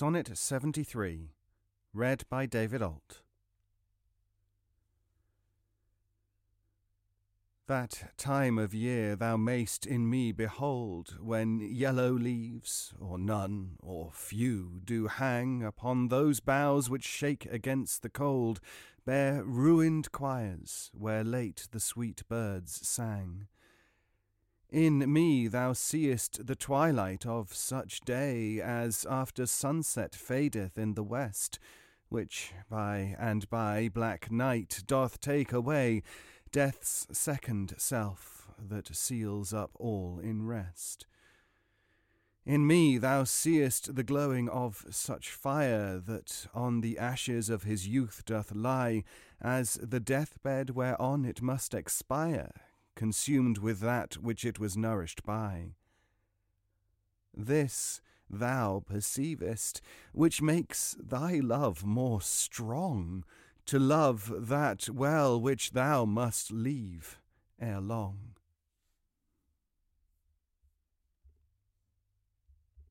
Sonnet 73, read by David Alt. That time of year thou mayst in me behold, when yellow leaves, or none, or few, do hang Upon those boughs which shake against the cold, Bare ruined choirs, where late the sweet birds sang. In me thou seest the twilight of such day As after sunset fadeth in the west, Which by and by black night doth take away Death's second self, that seals up all in rest. In me thou seest the glowing of such fire That on the ashes of his youth doth lie, As the deathbed whereon it must expire consumed with that which it was nourished by. This thou perceivest, which makes thy love more strong, to love that well which thou must leave ere long.